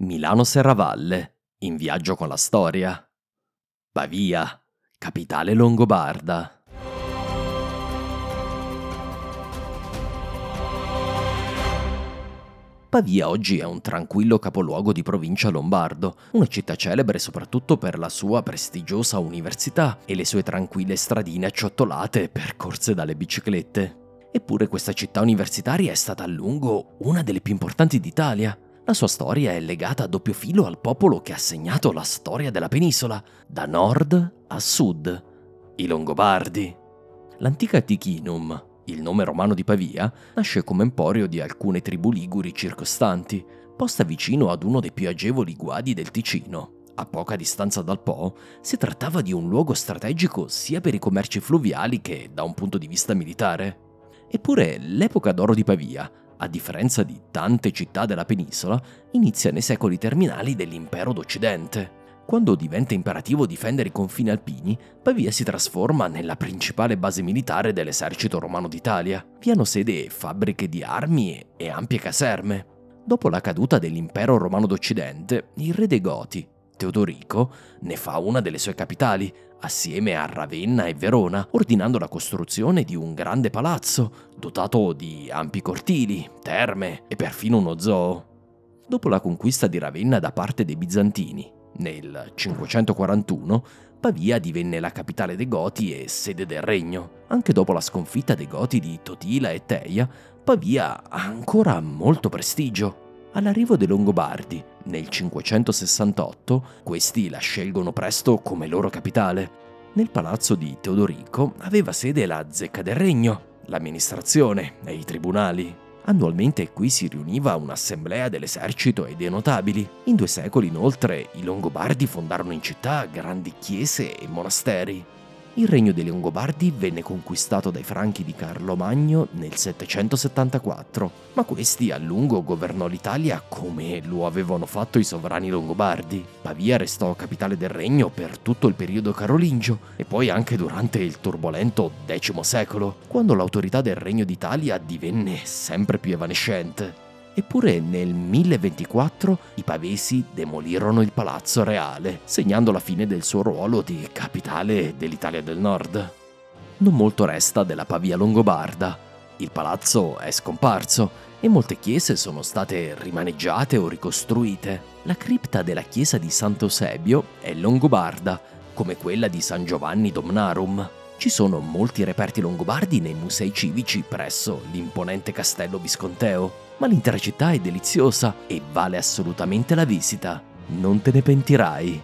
Milano Serravalle, in viaggio con la storia. Pavia, capitale longobarda. Pavia oggi è un tranquillo capoluogo di provincia lombardo, una città celebre soprattutto per la sua prestigiosa università e le sue tranquille stradine acciottolate percorse dalle biciclette. Eppure questa città universitaria è stata a lungo una delle più importanti d'Italia. La sua storia è legata a doppio filo al popolo che ha segnato la storia della penisola, da nord a sud, i Longobardi. L'antica Tichinum, il nome romano di Pavia, nasce come emporio di alcune tribù liguri circostanti, posta vicino ad uno dei più agevoli guadi del Ticino. A poca distanza dal Po, si trattava di un luogo strategico sia per i commerci fluviali che da un punto di vista militare. Eppure l'epoca d'oro di Pavia, a differenza di tante città della penisola, inizia nei secoli terminali dell'impero d'Occidente. Quando diventa imperativo difendere i confini alpini, Pavia si trasforma nella principale base militare dell'esercito romano d'Italia. Vi hanno sede fabbriche di armi e ampie caserme. Dopo la caduta dell'impero romano d'Occidente, il re dei Goti, Teodorico, ne fa una delle sue capitali, assieme a Ravenna e Verona, ordinando la costruzione di un grande palazzo, dotato di ampi cortili, terme e perfino uno zoo. Dopo la conquista di Ravenna da parte dei bizantini, nel 541, Pavia divenne la capitale dei Goti e sede del regno. Anche dopo la sconfitta dei Goti di Totila e Teia, Pavia ha ancora molto prestigio. All'arrivo dei Longobardi, nel 568, questi la scelgono presto come loro capitale. Nel palazzo di Teodorico aveva sede la zecca del regno, l'amministrazione e i tribunali. Annualmente qui si riuniva un'assemblea dell'esercito e dei notabili. In due secoli, inoltre, i Longobardi fondarono in città grandi chiese e monasteri. Il regno dei Longobardi venne conquistato dai Franchi di Carlo Magno nel 774, ma questi a lungo governò l'Italia come lo avevano fatto i sovrani longobardi. Pavia restò capitale del regno per tutto il periodo carolingio e poi anche durante il turbolento X secolo, quando l'autorità del regno d'Italia divenne sempre più evanescente. Eppure nel 1024 i pavesi demolirono il palazzo reale, segnando la fine del suo ruolo di capitale dell'Italia del Nord. Non molto resta della Pavia longobarda. Il palazzo è scomparso e molte chiese sono state rimaneggiate o ricostruite. La cripta della chiesa di Sant'Eusebio è longobarda, come quella di San Giovanni Domnarum. Ci sono molti reperti longobardi nei musei civici presso l'imponente castello visconteo ma l'intera città è deliziosa e vale assolutamente la visita. Non te ne pentirai.